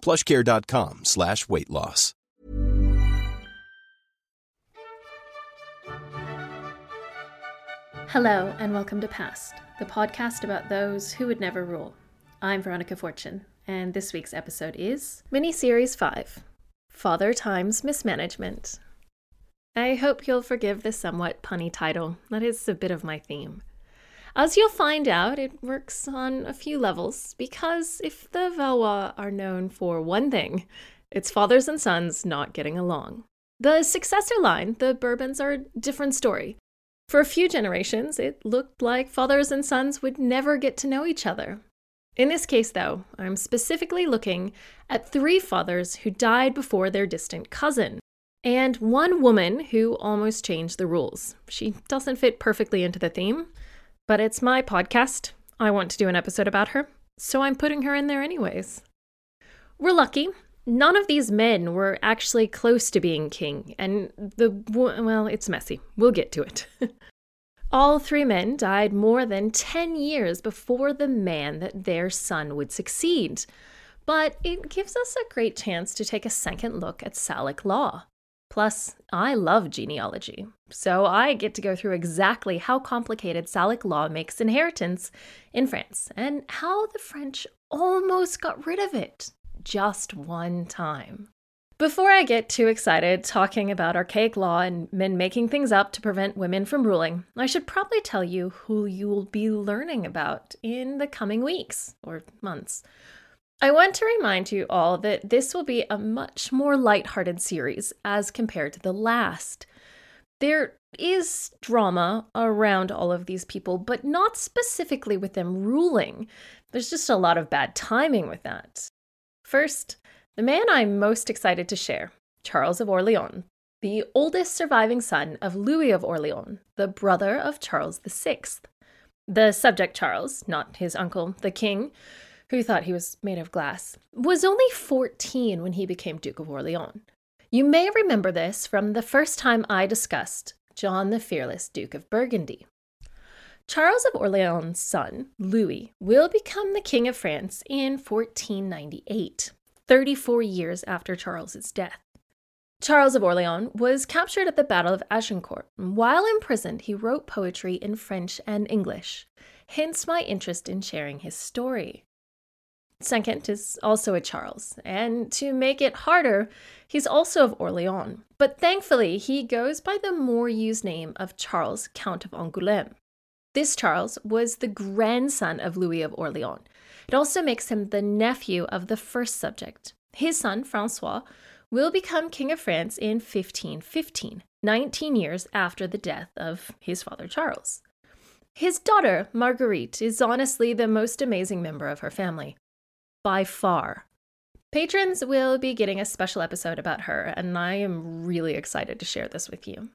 plushcare.com slash weight loss. Hello, and welcome to Passed, the podcast about those who would never rule. I'm Veronica Fortune, and this week's episode is Mini Series 5 Father Times Mismanagement. I hope you'll forgive the somewhat punny title, that is a bit of my theme. As you'll find out, it works on a few levels, because if the Valois are known for one thing, it's fathers and sons not getting along. The successor line, the Bourbons, are a different story. For a few generations, it looked like fathers and sons would never get to know each other. In this case, though, I'm specifically looking at three fathers who died before their distant cousin, and one woman who almost changed the rules. She doesn't fit perfectly into the theme, but it's my podcast. I want to do an episode about her, so I'm putting her in there anyways. We're lucky. None of these men were actually close to being king, and the well, it's messy. We'll get to it. All three men died more than 10 years before the man that their son would succeed. But it gives us a great chance to take a second look at Salic law. Plus, I love genealogy, so I get to go through exactly how complicated Salic law makes inheritance in France and how the French almost got rid of it just one time. Before I get too excited talking about archaic law and men making things up to prevent women from ruling, I should probably tell you who you'll be learning about in the coming weeks or months. I want to remind you all that this will be a much more lighthearted series as compared to the last. There is drama around all of these people, but not specifically with them ruling. There's just a lot of bad timing with that. First, the man I'm most excited to share, Charles of Orleans, the oldest surviving son of Louis of Orleans, the brother of Charles VI. The subject Charles, not his uncle, the king, who thought he was made of glass, was only 14 when he became Duke of Orleans. You may remember this from the first time I discussed John the Fearless, Duke of Burgundy. Charles of Orleans' son, Louis, will become the King of France in 1498. 34 years after Charles's death. Charles of Orleans was captured at the Battle of Agincourt. While imprisoned, he wrote poetry in French and English, hence my interest in sharing his story. Second is also a Charles, and to make it harder, he's also of Orleans, but thankfully he goes by the more used name of Charles, Count of Angoulême. This Charles was the grandson of Louis of Orleans, it also makes him the nephew of the first subject. His son, Francois, will become King of France in 1515, 19 years after the death of his father Charles. His daughter, Marguerite, is honestly the most amazing member of her family. By far. Patrons will be getting a special episode about her, and I am really excited to share this with you.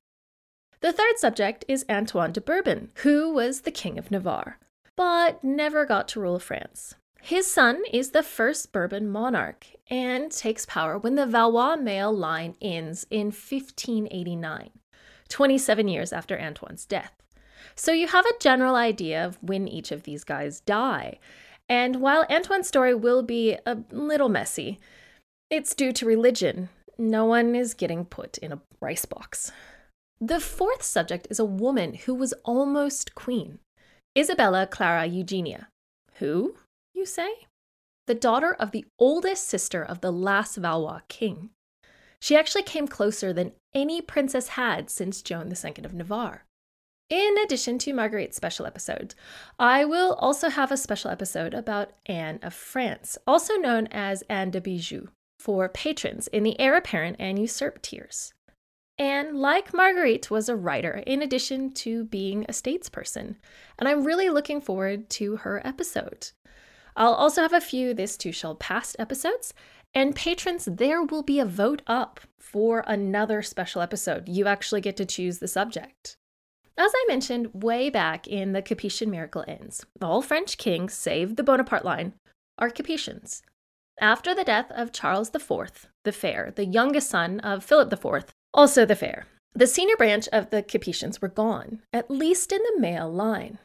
The third subject is Antoine de Bourbon, who was the King of Navarre, but never got to rule France. His son is the first Bourbon monarch and takes power when the Valois male line ends in 1589, 27 years after Antoine's death. So you have a general idea of when each of these guys die. And while Antoine's story will be a little messy, it's due to religion. No one is getting put in a rice box. The fourth subject is a woman who was almost queen, Isabella Clara Eugenia, who, you say? The daughter of the oldest sister of the last Valois king. She actually came closer than any princess had since Joan II of Navarre. In addition to Marguerite's special episode, I will also have a special episode about Anne of France, also known as Anne de Beaujeu, for patrons in the heir apparent and usurped tiers. Anne, like Marguerite, was a writer in addition to being a statesperson, and I'm really looking forward to her episode. I'll also have a few This Too Shall Pass episodes, and patrons, there will be a vote up for another special episode. You actually get to choose the subject. As I mentioned way back in the Capetian Miracle Ends, all French kings, save the Bonaparte line, are Capetians. After the death of Charles IV, the Fair, the youngest son of Philip IV, also the Fair, the senior branch of the Capetians were gone, at least in the male line.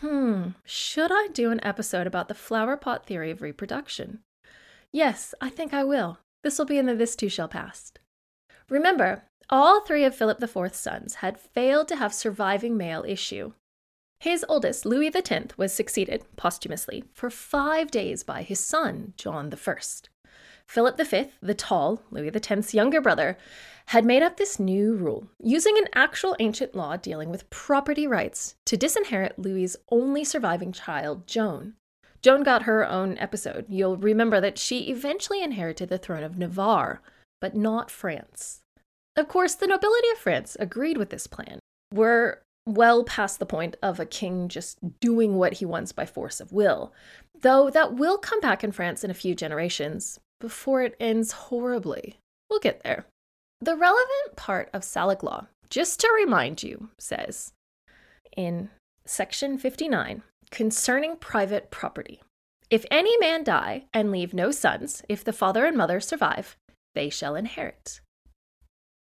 Hmm, should I do an episode about the flower pot theory of reproduction? Yes, I think I will. This will be in the This Too Shall Pass. Remember, all three of Philip IV's sons had failed to have surviving male issue. His oldest, Louis X, was succeeded, posthumously, for five days by his son, John I. Philip V, the tall, Louis X's younger brother, had made up this new rule, using an actual ancient law dealing with property rights, to disinherit Louis's only surviving child, Joan. Joan got her own episode. You'll remember that she eventually inherited the throne of Navarre, but not France. Of course, the nobility of France agreed with this plan. We're well past the point of a king just doing what he wants by force of will, though that will come back in France in a few generations, before it ends horribly. We'll get there. The relevant part of Salic law, just to remind you, says in section 59 concerning private property. If any man die and leave no sons, if the father and mother survive, they shall inherit.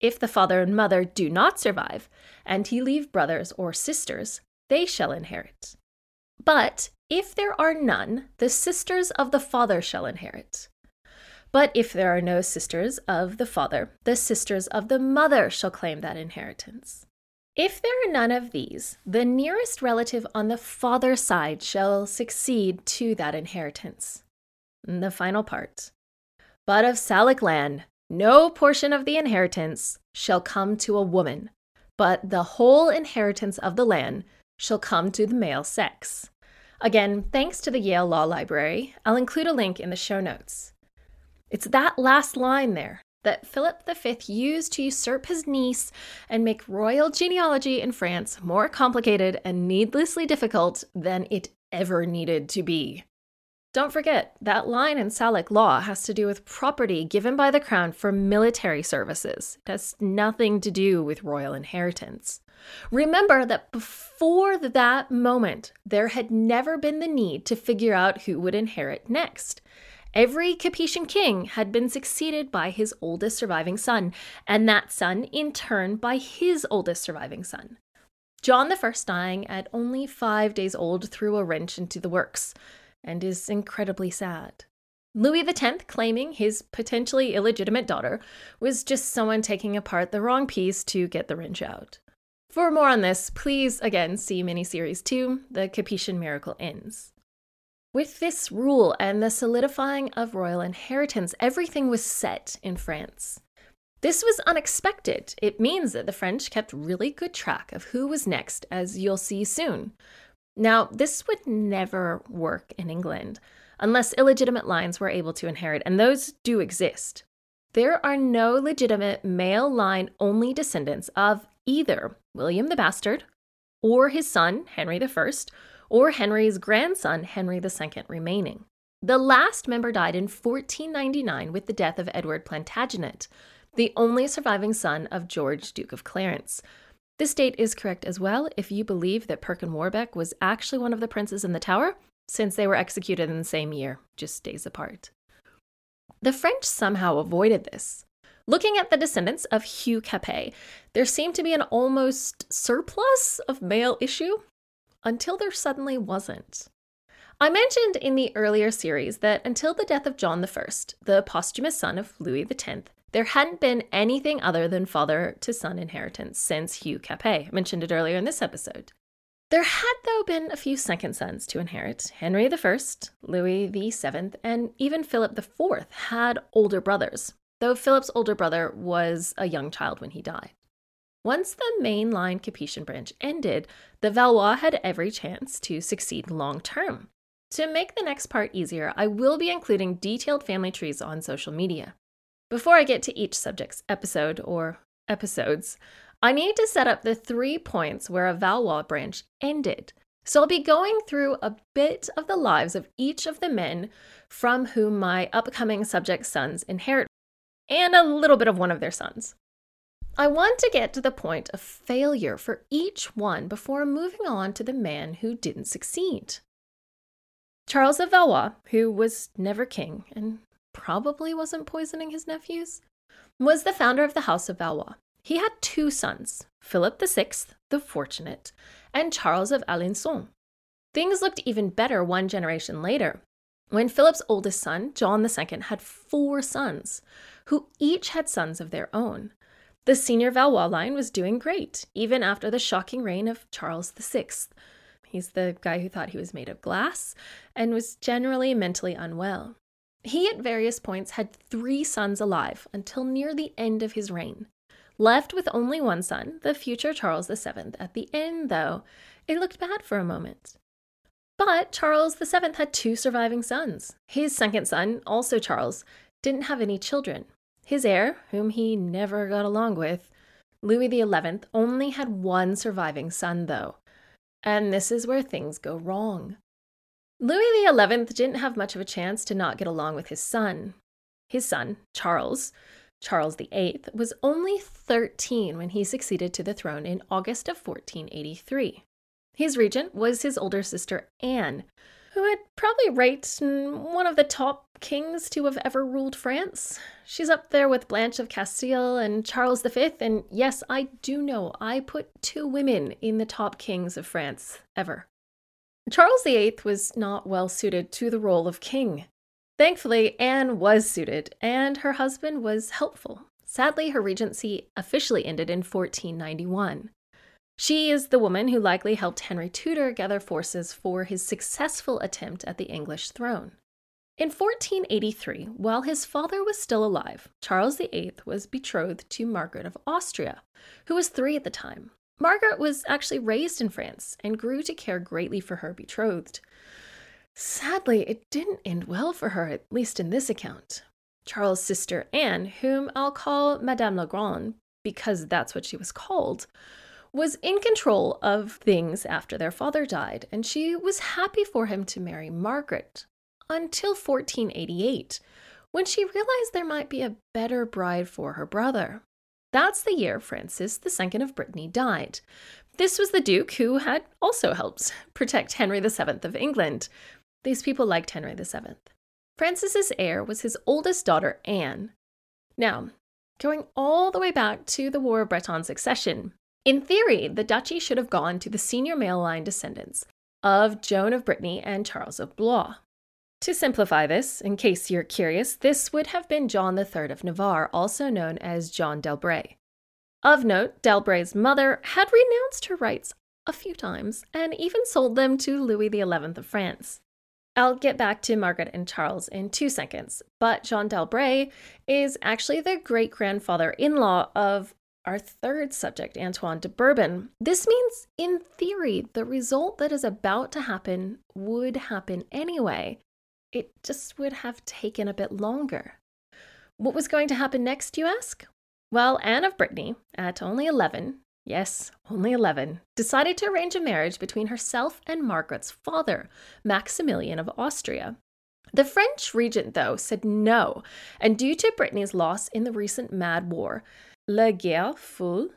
If the father and mother do not survive, and he leave brothers or sisters, they shall inherit. But if there are none, the sisters of the father shall inherit. But if there are no sisters of the father, the sisters of the mother shall claim that inheritance. If there are none of these, the nearest relative on the father's side shall succeed to that inheritance. The final part. But of Salic land, no portion of the inheritance shall come to a woman, but the whole inheritance of the land shall come to the male sex. Again, thanks to the Yale Law Library, I'll include a link in the show notes. It's that last line there that Philip V used to usurp his niece and make royal genealogy in France more complicated and needlessly difficult than it ever needed to be. Don't forget, that line in Salic law has to do with property given by the crown for military services. It has nothing to do with royal inheritance. Remember that before that moment, there had never been the need to figure out who would inherit next. Every Capetian king had been succeeded by his oldest surviving son, and that son, in turn, by his oldest surviving son. John I dying at only five days old threw a wrench into the works, and is incredibly sad. Louis X claiming his potentially illegitimate daughter was just someone taking apart the wrong piece to get the wrench out. For more on this, please again see miniseries 2, The Capetian Miracle Ends. With this rule and the solidifying of royal inheritance, everything was set in France. This was unexpected. It means that the French kept really good track of who was next, as you'll see soon. Now, this would never work in England unless illegitimate lines were able to inherit, and those do exist. There are no legitimate male line only descendants of either William the Bastard or his son, Henry I, or Henry's grandson, Henry II, remaining. The last member died in 1499 with the death of Edward Plantagenet, the only surviving son of George, Duke of Clarence. This date is correct as well if you believe that Perkin Warbeck was actually one of the princes in the tower, since they were executed in the same year, just days apart. The French somehow avoided this. Looking at the descendants of Hugh Capet, there seemed to be an almost surplus of male issue, until there suddenly wasn't. I mentioned in the earlier series that until the death of John I, the posthumous son of Louis X, there hadn't been anything other than father to son inheritance since Hugh Capet. Mentioned it earlier in this episode. There had, though, been a few second sons to inherit. Henry I, Louis VII, and even Philip IV had older brothers. though Philip's older brother was a young child when he died. Once the main line Capetian branch ended, the Valois had every chance to succeed long term. To make the next part easier, I will be including detailed family trees on social media. Before I get to each subject's episode or episodes, I need to set up the three points where a Valois branch ended. So I'll be going through a bit of the lives of each of the men from whom my upcoming subject sons inherit, and a little bit of one of their sons. I want to get to the point of failure for each one before moving on to the man who didn't succeed. Charles of Valois, who was never king and probably wasn't poisoning his nephews, was the founder of the House of Valois. He had two sons, Philip VI, the Fortunate, and Charles of Alençon. Things looked even better one generation later, when Philip's oldest son, John II, had four sons, who each had sons of their own. The senior Valois line was doing great, even after the shocking reign of Charles VI. He's the guy who thought he was made of glass and was generally mentally unwell. He, at various points, had three sons alive until near the end of his reign. Left with only one son, the future Charles VII. At the end, though, it looked bad for a moment. But Charles VII had two surviving sons. His second son, also Charles, didn't have any children, his heir, whom he never got along with, Louis XI, only had one surviving son, though. And this is where things go wrong. Louis XI didn't have much of a chance to not get along with his son. His son, Charles, Charles VIII, was only 13 when he succeeded to the throne in August of 1483. His regent was his older sister, Anne, who had probably ranked one of the top kings to have ever ruled France. She's up there with Blanche of Castile and Charles V, and yes, I do know I put two women in the top kings of France ever. Charles VIII was not well suited to the role of king. Thankfully, Anne was suited, and her husband was helpful. Sadly, her regency officially ended in 1491. She is the woman who likely helped Henry Tudor gather forces for his successful attempt at the English throne. In 1483, while his father was still alive, Charles VIII was betrothed to Margaret of Austria, who was three at the time. Margaret was actually raised in France and grew to care greatly for her betrothed. Sadly, it didn't end well for her, at least in this account. Charles' sister Anne, whom I'll call Madame la Grande because that's what she was called, was in control of things after their father died, and she was happy for him to marry Margaret until 1488, when she realized there might be a better bride for her brother. That's the year Francis II of Brittany died. This was the Duke who had also helped protect Henry VII of England. These people liked Henry VII. Francis's heir was his oldest daughter, Anne. Now, going all the way back to the War of Breton Succession, in theory, the duchy should have gone to the senior male line descendants of Joan of Brittany and Charles of Blois. To simplify this, in case you're curious, this would have been John III of Navarre, also known as John d'Albret. Of note, d'Albret's mother had renounced her rights a few times and even sold them to Louis XI of France. I'll get back to Margaret and Charles in two seconds, but Jean d'Albret is actually the great grandfather in law of our third subject, Antoine de Bourbon. This means, in theory, the result that is about to happen would happen anyway. It just would have taken a bit longer. What was going to happen next, you ask? Well, Anne of Brittany, at only 11, yes, only 11, decided to arrange a marriage between herself and Margaret's father, Maximilian of Austria. The French regent, though, said no, and due to Brittany's loss in the recent Mad War, La Guerre Folle,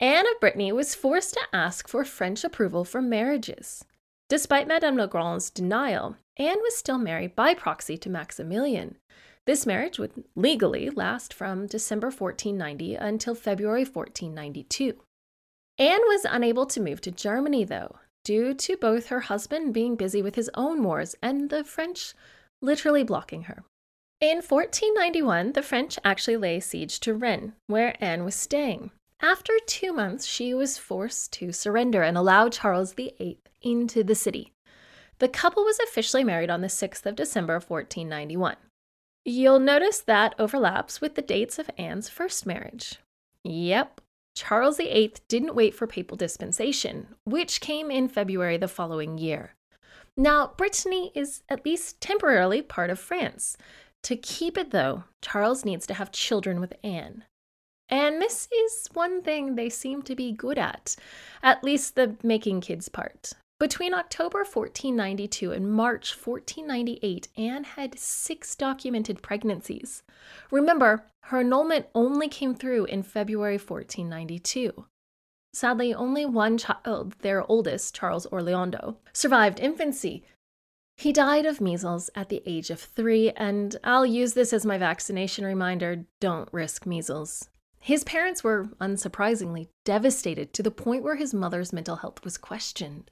Anne of Brittany was forced to ask for French approval for marriages. Despite Madame la Grande's denial, Anne was still married by proxy to Maximilian. This marriage would legally last from December 1490 until February 1492. Anne was unable to move to Germany, though, due to both her husband being busy with his own wars and the French literally blocking her. In 1491, the French actually lay siege to Rennes, where Anne was staying. After two months, she was forced to surrender and allow Charles VIII into the city. The couple was officially married on the 6th of December 1491. You'll notice that overlaps with the dates of Anne's first marriage. Yep, Charles VIII didn't wait for papal dispensation, which came in February the following year. Now, Brittany is at least temporarily part of France. To keep it, though, Charles needs to have children with Anne. And this is one thing they seem to be good at, at least the making kids part. Between October 1492 and March 1498, Anne had six documented pregnancies. Remember, her annulment only came through in February 1492. Sadly, only one child, their oldest, Charles Orlando, survived infancy. He died of measles at the age of three, and I'll use this as my vaccination reminder don't risk measles. His parents were, unsurprisingly, devastated to the point where his mother's mental health was questioned.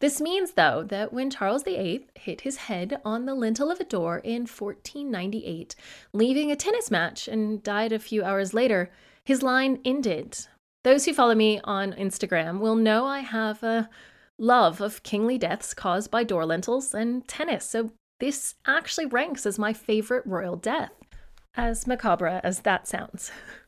This means, though, that when Charles VIII hit his head on the lintel of a door in 1498, leaving a tennis match and died a few hours later, his line ended. Those who follow me on Instagram will know I have a love of kingly deaths caused by door lintels and tennis, so this actually ranks as my favorite royal death, as macabre as that sounds.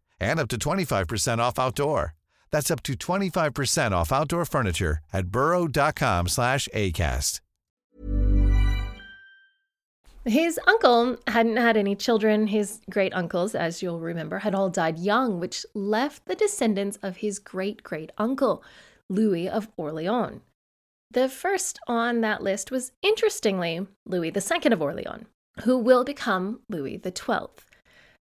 and up to 25% off outdoor. That's up to 25% off outdoor furniture at burrow.com slash ACAST. His uncle hadn't had any children. His great uncles, as you'll remember, had all died young, which left the descendants of his great great uncle, Louis of Orleans. The first on that list was, interestingly, Louis II of Orleans, who will become Louis XII.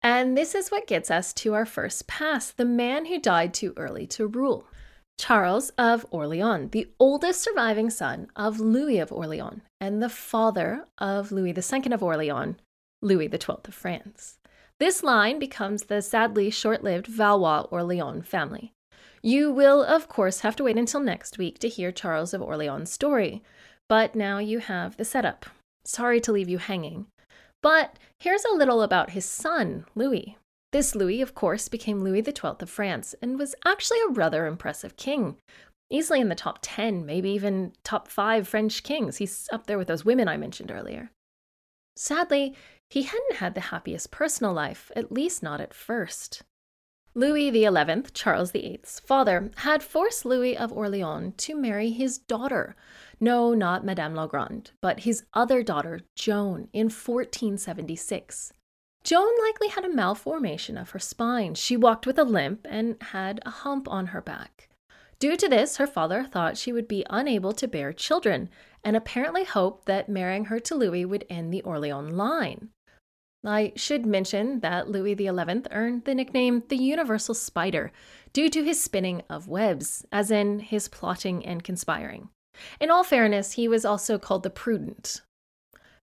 And this is what gets us to our first pass the man who died too early to rule. Charles of Orleans, the oldest surviving son of Louis of Orleans and the father of Louis II of Orleans, Louis XII of France. This line becomes the sadly short lived Valois Orleans family. You will, of course, have to wait until next week to hear Charles of Orleans' story, but now you have the setup. Sorry to leave you hanging. But here's a little about his son, Louis. This Louis, of course, became Louis XII of France and was actually a rather impressive king. Easily in the top 10, maybe even top 5 French kings. He's up there with those women I mentioned earlier. Sadly, he hadn't had the happiest personal life, at least not at first. Louis XI, Charles VIII's father, had forced Louis of Orleans to marry his daughter. No, not Madame la Grande, but his other daughter, Joan, in 1476. Joan likely had a malformation of her spine. She walked with a limp and had a hump on her back. Due to this, her father thought she would be unable to bear children and apparently hoped that marrying her to Louis would end the Orleans line. I should mention that Louis XI earned the nickname the Universal Spider due to his spinning of webs, as in his plotting and conspiring. In all fairness, he was also called the Prudent.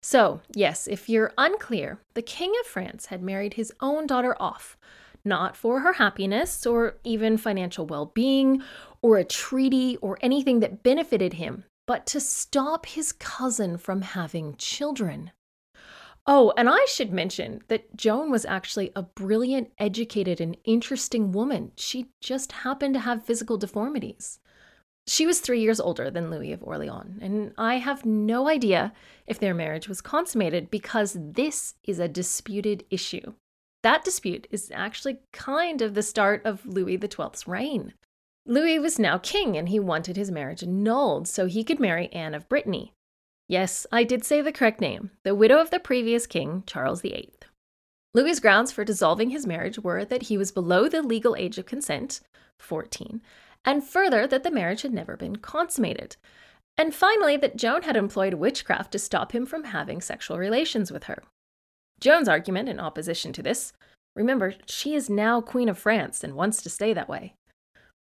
So, yes, if you're unclear, the King of France had married his own daughter off, not for her happiness or even financial well being or a treaty or anything that benefited him, but to stop his cousin from having children. Oh, and I should mention that Joan was actually a brilliant, educated, and interesting woman. She just happened to have physical deformities. She was three years older than Louis of Orleans, and I have no idea if their marriage was consummated because this is a disputed issue. That dispute is actually kind of the start of Louis XII's reign. Louis was now king and he wanted his marriage annulled so he could marry Anne of Brittany. Yes, I did say the correct name, the widow of the previous king, Charles VIII. Louis's grounds for dissolving his marriage were that he was below the legal age of consent, 14, and further that the marriage had never been consummated. And finally, that Joan had employed witchcraft to stop him from having sexual relations with her. Joan's argument in opposition to this, remember, she is now Queen of France and wants to stay that way,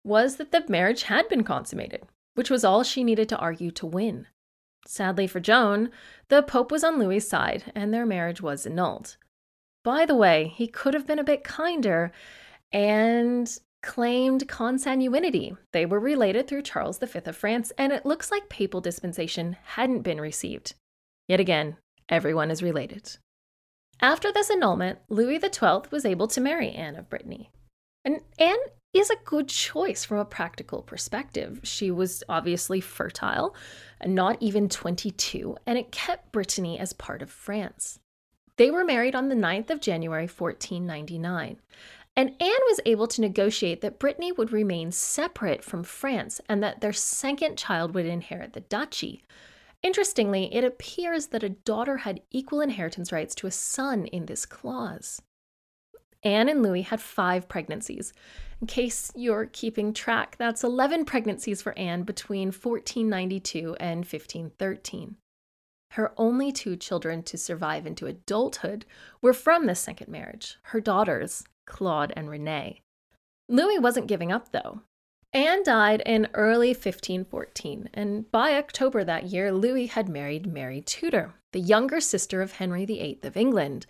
was that the marriage had been consummated, which was all she needed to argue to win. Sadly for Joan, the Pope was on Louis's side and their marriage was annulled. By the way, he could have been a bit kinder and claimed consanguinity. They were related through Charles V of France, and it looks like papal dispensation hadn't been received. Yet again, everyone is related. After this annulment, Louis XII was able to marry Anne of Brittany. And Anne is a good choice from a practical perspective. She was obviously fertile, and not even 22, and it kept Brittany as part of France. They were married on the 9th of January 1499. And Anne was able to negotiate that Brittany would remain separate from France and that their second child would inherit the duchy. Interestingly, it appears that a daughter had equal inheritance rights to a son in this clause. Anne and Louis had five pregnancies. In case you're keeping track, that's 11 pregnancies for Anne between 1492 and 1513. Her only two children to survive into adulthood were from this second marriage, her daughters, Claude and Renee. Louis wasn't giving up, though. Anne died in early 1514, and by October that year, Louis had married Mary Tudor, the younger sister of Henry VIII of England.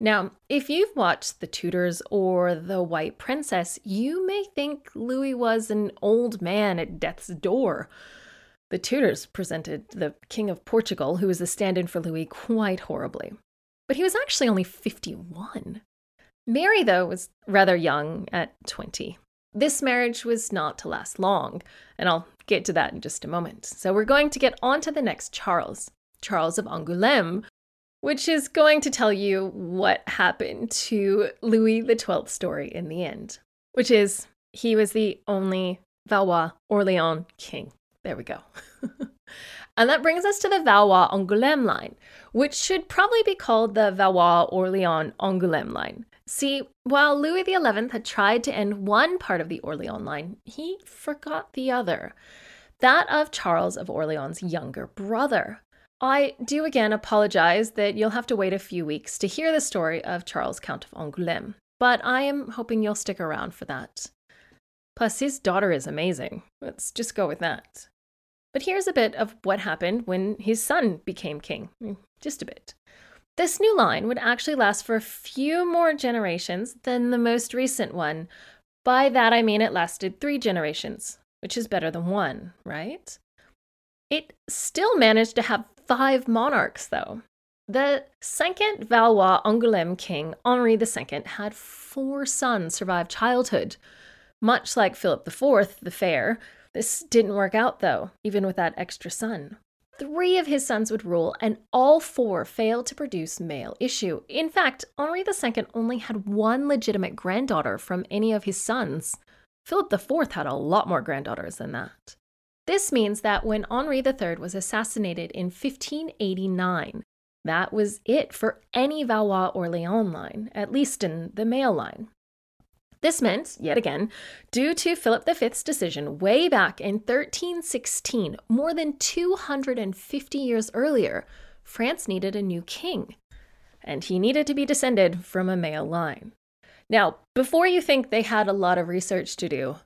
Now, if you've watched The Tudors or The White Princess, you may think Louis was an old man at death's door. The Tudors presented the King of Portugal, who was the stand in for Louis, quite horribly. But he was actually only 51. Mary, though, was rather young at 20. This marriage was not to last long, and I'll get to that in just a moment. So we're going to get on to the next Charles, Charles of Angoulême, which is going to tell you what happened to Louis XII's story in the end, which is he was the only Valois Orleans king. There we go. and that brings us to the Valois Angoulême line, which should probably be called the Valois Orleans Angoulême line. See, while Louis XI had tried to end one part of the Orleans line, he forgot the other that of Charles of Orleans' younger brother. I do again apologize that you'll have to wait a few weeks to hear the story of Charles, Count of Angoulême, but I am hoping you'll stick around for that. Plus, his daughter is amazing. Let's just go with that. But here's a bit of what happened when his son became king. Mm, just a bit. This new line would actually last for a few more generations than the most recent one. By that I mean it lasted three generations, which is better than one, right? It still managed to have five monarchs, though. The second Valois Angoulême king, Henri II, had four sons survive childhood. Much like Philip IV, the Fair, this didn't work out, though, even with that extra son. Three of his sons would rule, and all four failed to produce male issue. In fact, Henri II only had one legitimate granddaughter from any of his sons. Philip IV had a lot more granddaughters than that. This means that when Henri III was assassinated in 1589, that was it for any Valois Orleans line, at least in the male line. This meant, yet again, due to Philip V's decision way back in 1316, more than 250 years earlier, France needed a new king. and he needed to be descended from a male line. Now, before you think they had a lot of research to do,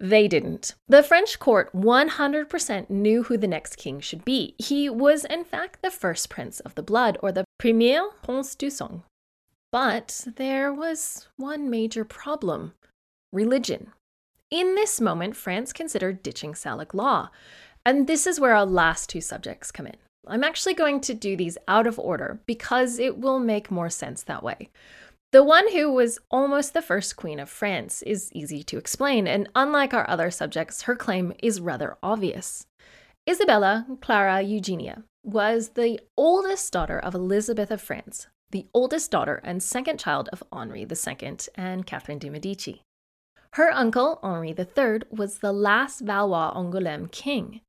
they didn't. The French court 100% knew who the next king should be. He was, in fact, the first prince of the blood, or the premier prince du sang. But there was one major problem religion. In this moment, France considered ditching Salic law. And this is where our last two subjects come in. I'm actually going to do these out of order because it will make more sense that way. The one who was almost the first queen of France is easy to explain, and unlike our other subjects, her claim is rather obvious. Isabella Clara Eugenia was the oldest daughter of Elizabeth of France, the oldest daughter and second child of Henri II and Catherine de' Medici. Her uncle, Henri III, was the last Valois Angoulême king.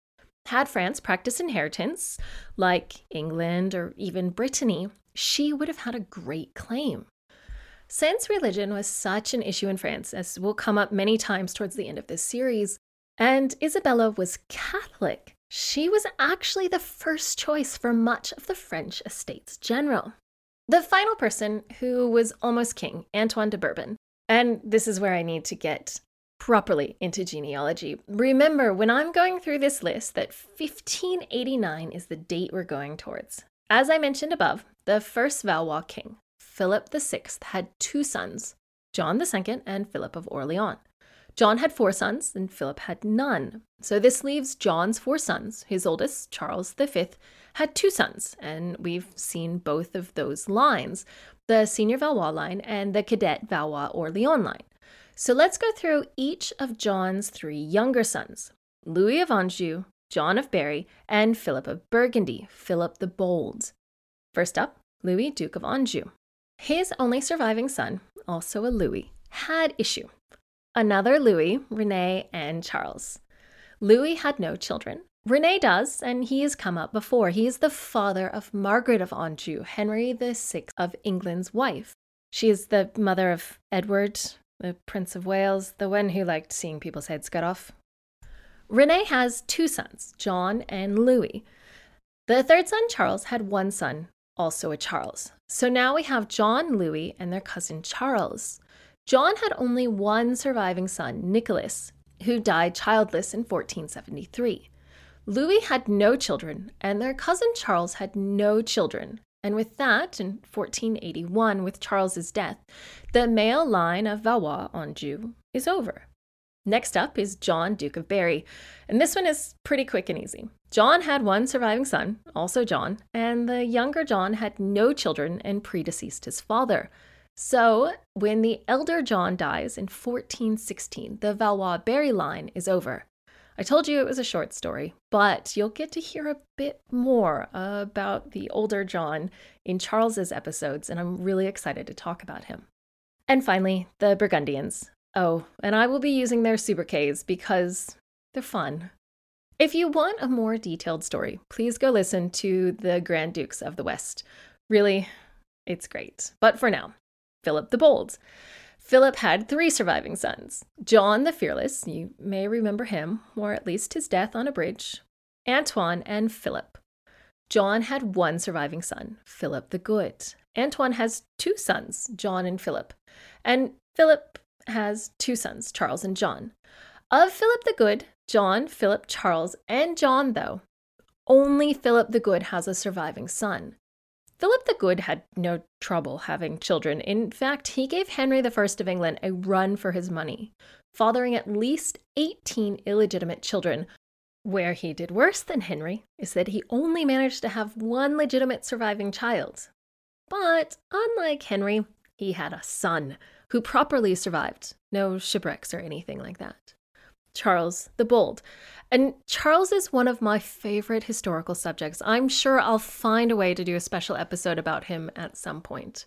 Had France practiced inheritance, like England or even Brittany, she would have had a great claim. Since religion was such an issue in France, as will come up many times towards the end of this series, and Isabella was Catholic, she was actually the first choice for much of the French estates general. The final person who was almost king, Antoine de Bourbon, and this is where I need to get properly into genealogy. Remember, when I'm going through this list, that 1589 is the date we're going towards. As I mentioned above, the first Valois king, Philip VI had two sons, John II and Philip of Orleans. John had four sons and Philip had none. So this leaves John's four sons. His oldest, Charles V, had two sons, and we've seen both of those lines the senior Valois line and the cadet Valois Orleans line. So let's go through each of John's three younger sons Louis of Anjou, John of Berry, and Philip of Burgundy, Philip the Bold. First up, Louis, Duke of Anjou. His only surviving son, also a Louis, had issue. Another Louis, Rene, and Charles. Louis had no children. Rene does, and he has come up before. He is the father of Margaret of Anjou, Henry VI of England's wife. She is the mother of Edward, the Prince of Wales, the one who liked seeing people's heads cut off. Rene has two sons, John and Louis. The third son, Charles, had one son, also a Charles. So now we have John, Louis, and their cousin Charles. John had only one surviving son, Nicholas, who died childless in 1473. Louis had no children, and their cousin Charles had no children. And with that, in 1481, with Charles's death, the male line of Valois Anjou is over. Next up is John, Duke of Berry. And this one is pretty quick and easy. John had one surviving son, also John, and the younger John had no children and predeceased his father. So, when the elder John dies in 1416, the Valois Berry line is over. I told you it was a short story, but you'll get to hear a bit more about the older John in Charles's episodes, and I'm really excited to talk about him. And finally, the Burgundians. Oh, and I will be using their sobriquets because they're fun. If you want a more detailed story, please go listen to the Grand Dukes of the West. Really, it's great. But for now, Philip the Bold. Philip had three surviving sons John the Fearless, you may remember him, or at least his death on a bridge, Antoine, and Philip. John had one surviving son, Philip the Good. Antoine has two sons, John and Philip. And Philip has two sons, Charles and John. Of Philip the Good, John, Philip, Charles, and John, though, only Philip the Good has a surviving son. Philip the Good had no trouble having children. In fact, he gave Henry I of England a run for his money, fathering at least 18 illegitimate children. Where he did worse than Henry is that he only managed to have one legitimate surviving child. But unlike Henry, he had a son who properly survived, no shipwrecks or anything like that. Charles the Bold. And Charles is one of my favorite historical subjects. I'm sure I'll find a way to do a special episode about him at some point.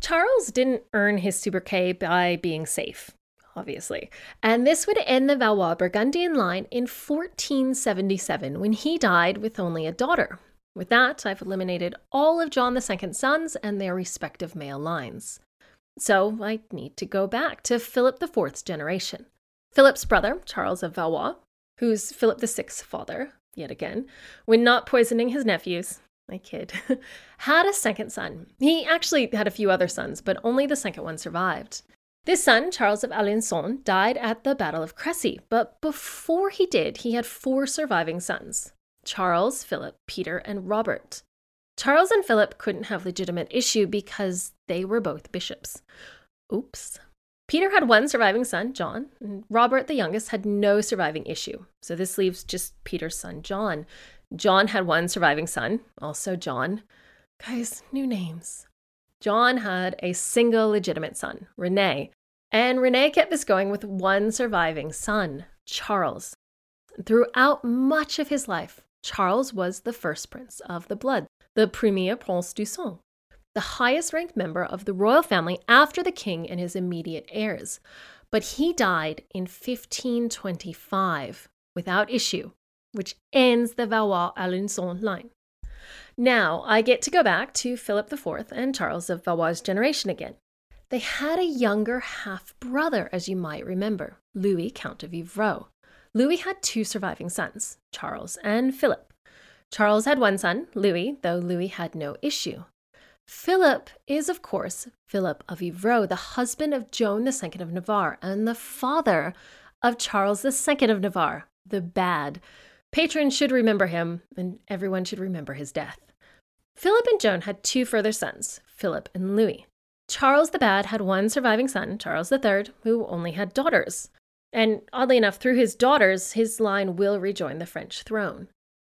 Charles didn't earn his sobriquet by being safe, obviously. And this would end the Valois Burgundian line in 1477 when he died with only a daughter. With that, I've eliminated all of John II's sons and their respective male lines. So I need to go back to Philip IV's generation. Philip's brother, Charles of Valois, who's Philip VI's father, yet again, when not poisoning his nephews, my kid, had a second son. He actually had a few other sons, but only the second one survived. This son, Charles of Alençon, died at the Battle of Crécy, but before he did, he had four surviving sons Charles, Philip, Peter, and Robert. Charles and Philip couldn't have legitimate issue because they were both bishops. Oops. Peter had one surviving son, John, and Robert, the youngest, had no surviving issue. So this leaves just Peter's son, John. John had one surviving son, also John. Guys, new names. John had a single legitimate son, Rene, and Rene kept this going with one surviving son, Charles. Throughout much of his life, Charles was the first prince of the blood, the premier prince du sang, the highest ranked member of the royal family after the king and his immediate heirs. But he died in 1525 without issue, which ends the Valois Alençon line. Now I get to go back to Philip IV and Charles of Valois' generation again. They had a younger half brother, as you might remember, Louis, Count of Evreux. Louis had two surviving sons, Charles and Philip. Charles had one son, Louis, though Louis had no issue. Philip is, of course, Philip of Evreux, the husband of Joan II of Navarre and the father of Charles II of Navarre, the Bad. Patrons should remember him, and everyone should remember his death. Philip and Joan had two further sons, Philip and Louis. Charles the Bad had one surviving son, Charles III, who only had daughters. And oddly enough, through his daughters, his line will rejoin the French throne.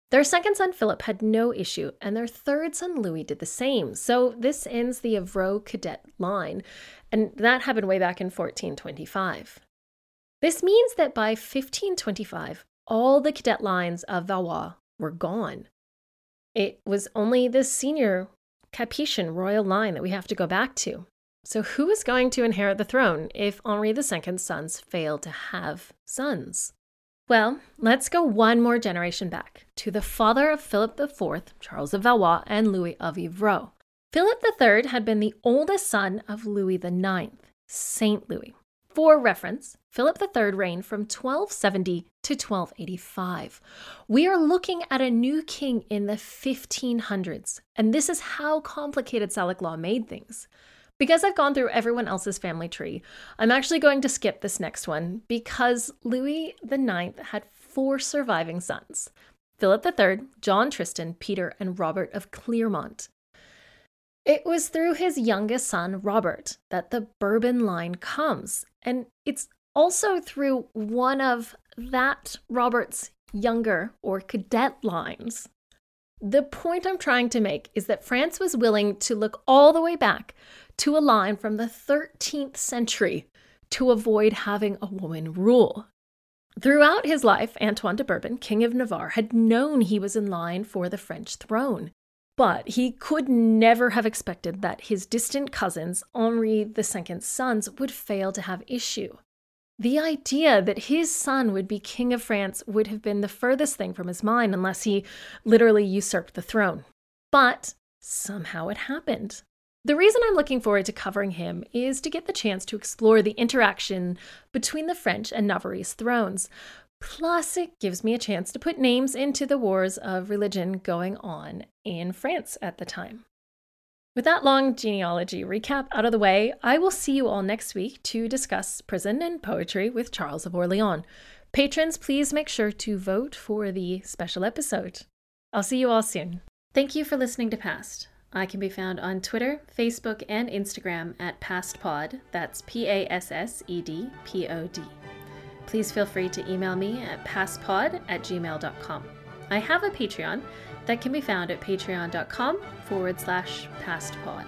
Their second son, Philip, had no issue, and their third son, Louis, did the same. So this ends the Evreux cadet line, and that happened way back in 1425. This means that by 1525, all the cadet lines of Valois were gone. It was only the senior Capetian royal line that we have to go back to. So, who is going to inherit the throne if Henri II's sons fail to have sons? Well, let's go one more generation back to the father of Philip IV, Charles of Valois, and Louis of Evreux. Philip III had been the oldest son of Louis IX, Saint Louis. For reference, Philip III reigned from 1270 to 1285. We are looking at a new king in the 1500s, and this is how complicated Salic law made things. Because I've gone through everyone else's family tree, I'm actually going to skip this next one because Louis IX had four surviving sons Philip III, John Tristan, Peter, and Robert of Clermont. It was through his youngest son, Robert, that the Bourbon line comes. And it's also through one of that Robert's younger or cadet lines. The point I'm trying to make is that France was willing to look all the way back to a line from the 13th century to avoid having a woman rule. Throughout his life, Antoine de Bourbon, King of Navarre, had known he was in line for the French throne. But he could never have expected that his distant cousins, Henri II's sons, would fail to have issue. The idea that his son would be King of France would have been the furthest thing from his mind unless he literally usurped the throne. But somehow it happened. The reason I'm looking forward to covering him is to get the chance to explore the interaction between the French and Navarrese thrones, Plus, it gives me a chance to put names into the wars of religion going on in France at the time. With that long genealogy recap out of the way, I will see you all next week to discuss prison and poetry with Charles of Orleans. Patrons, please make sure to vote for the special episode. I'll see you all soon. Thank you for listening to Passed. I can be found on Twitter, Facebook, and Instagram at PassedPod. That's P A S S E D P O D please feel free to email me at passedpod at gmail.com. I have a Patreon that can be found at patreon.com forward slash passedpod.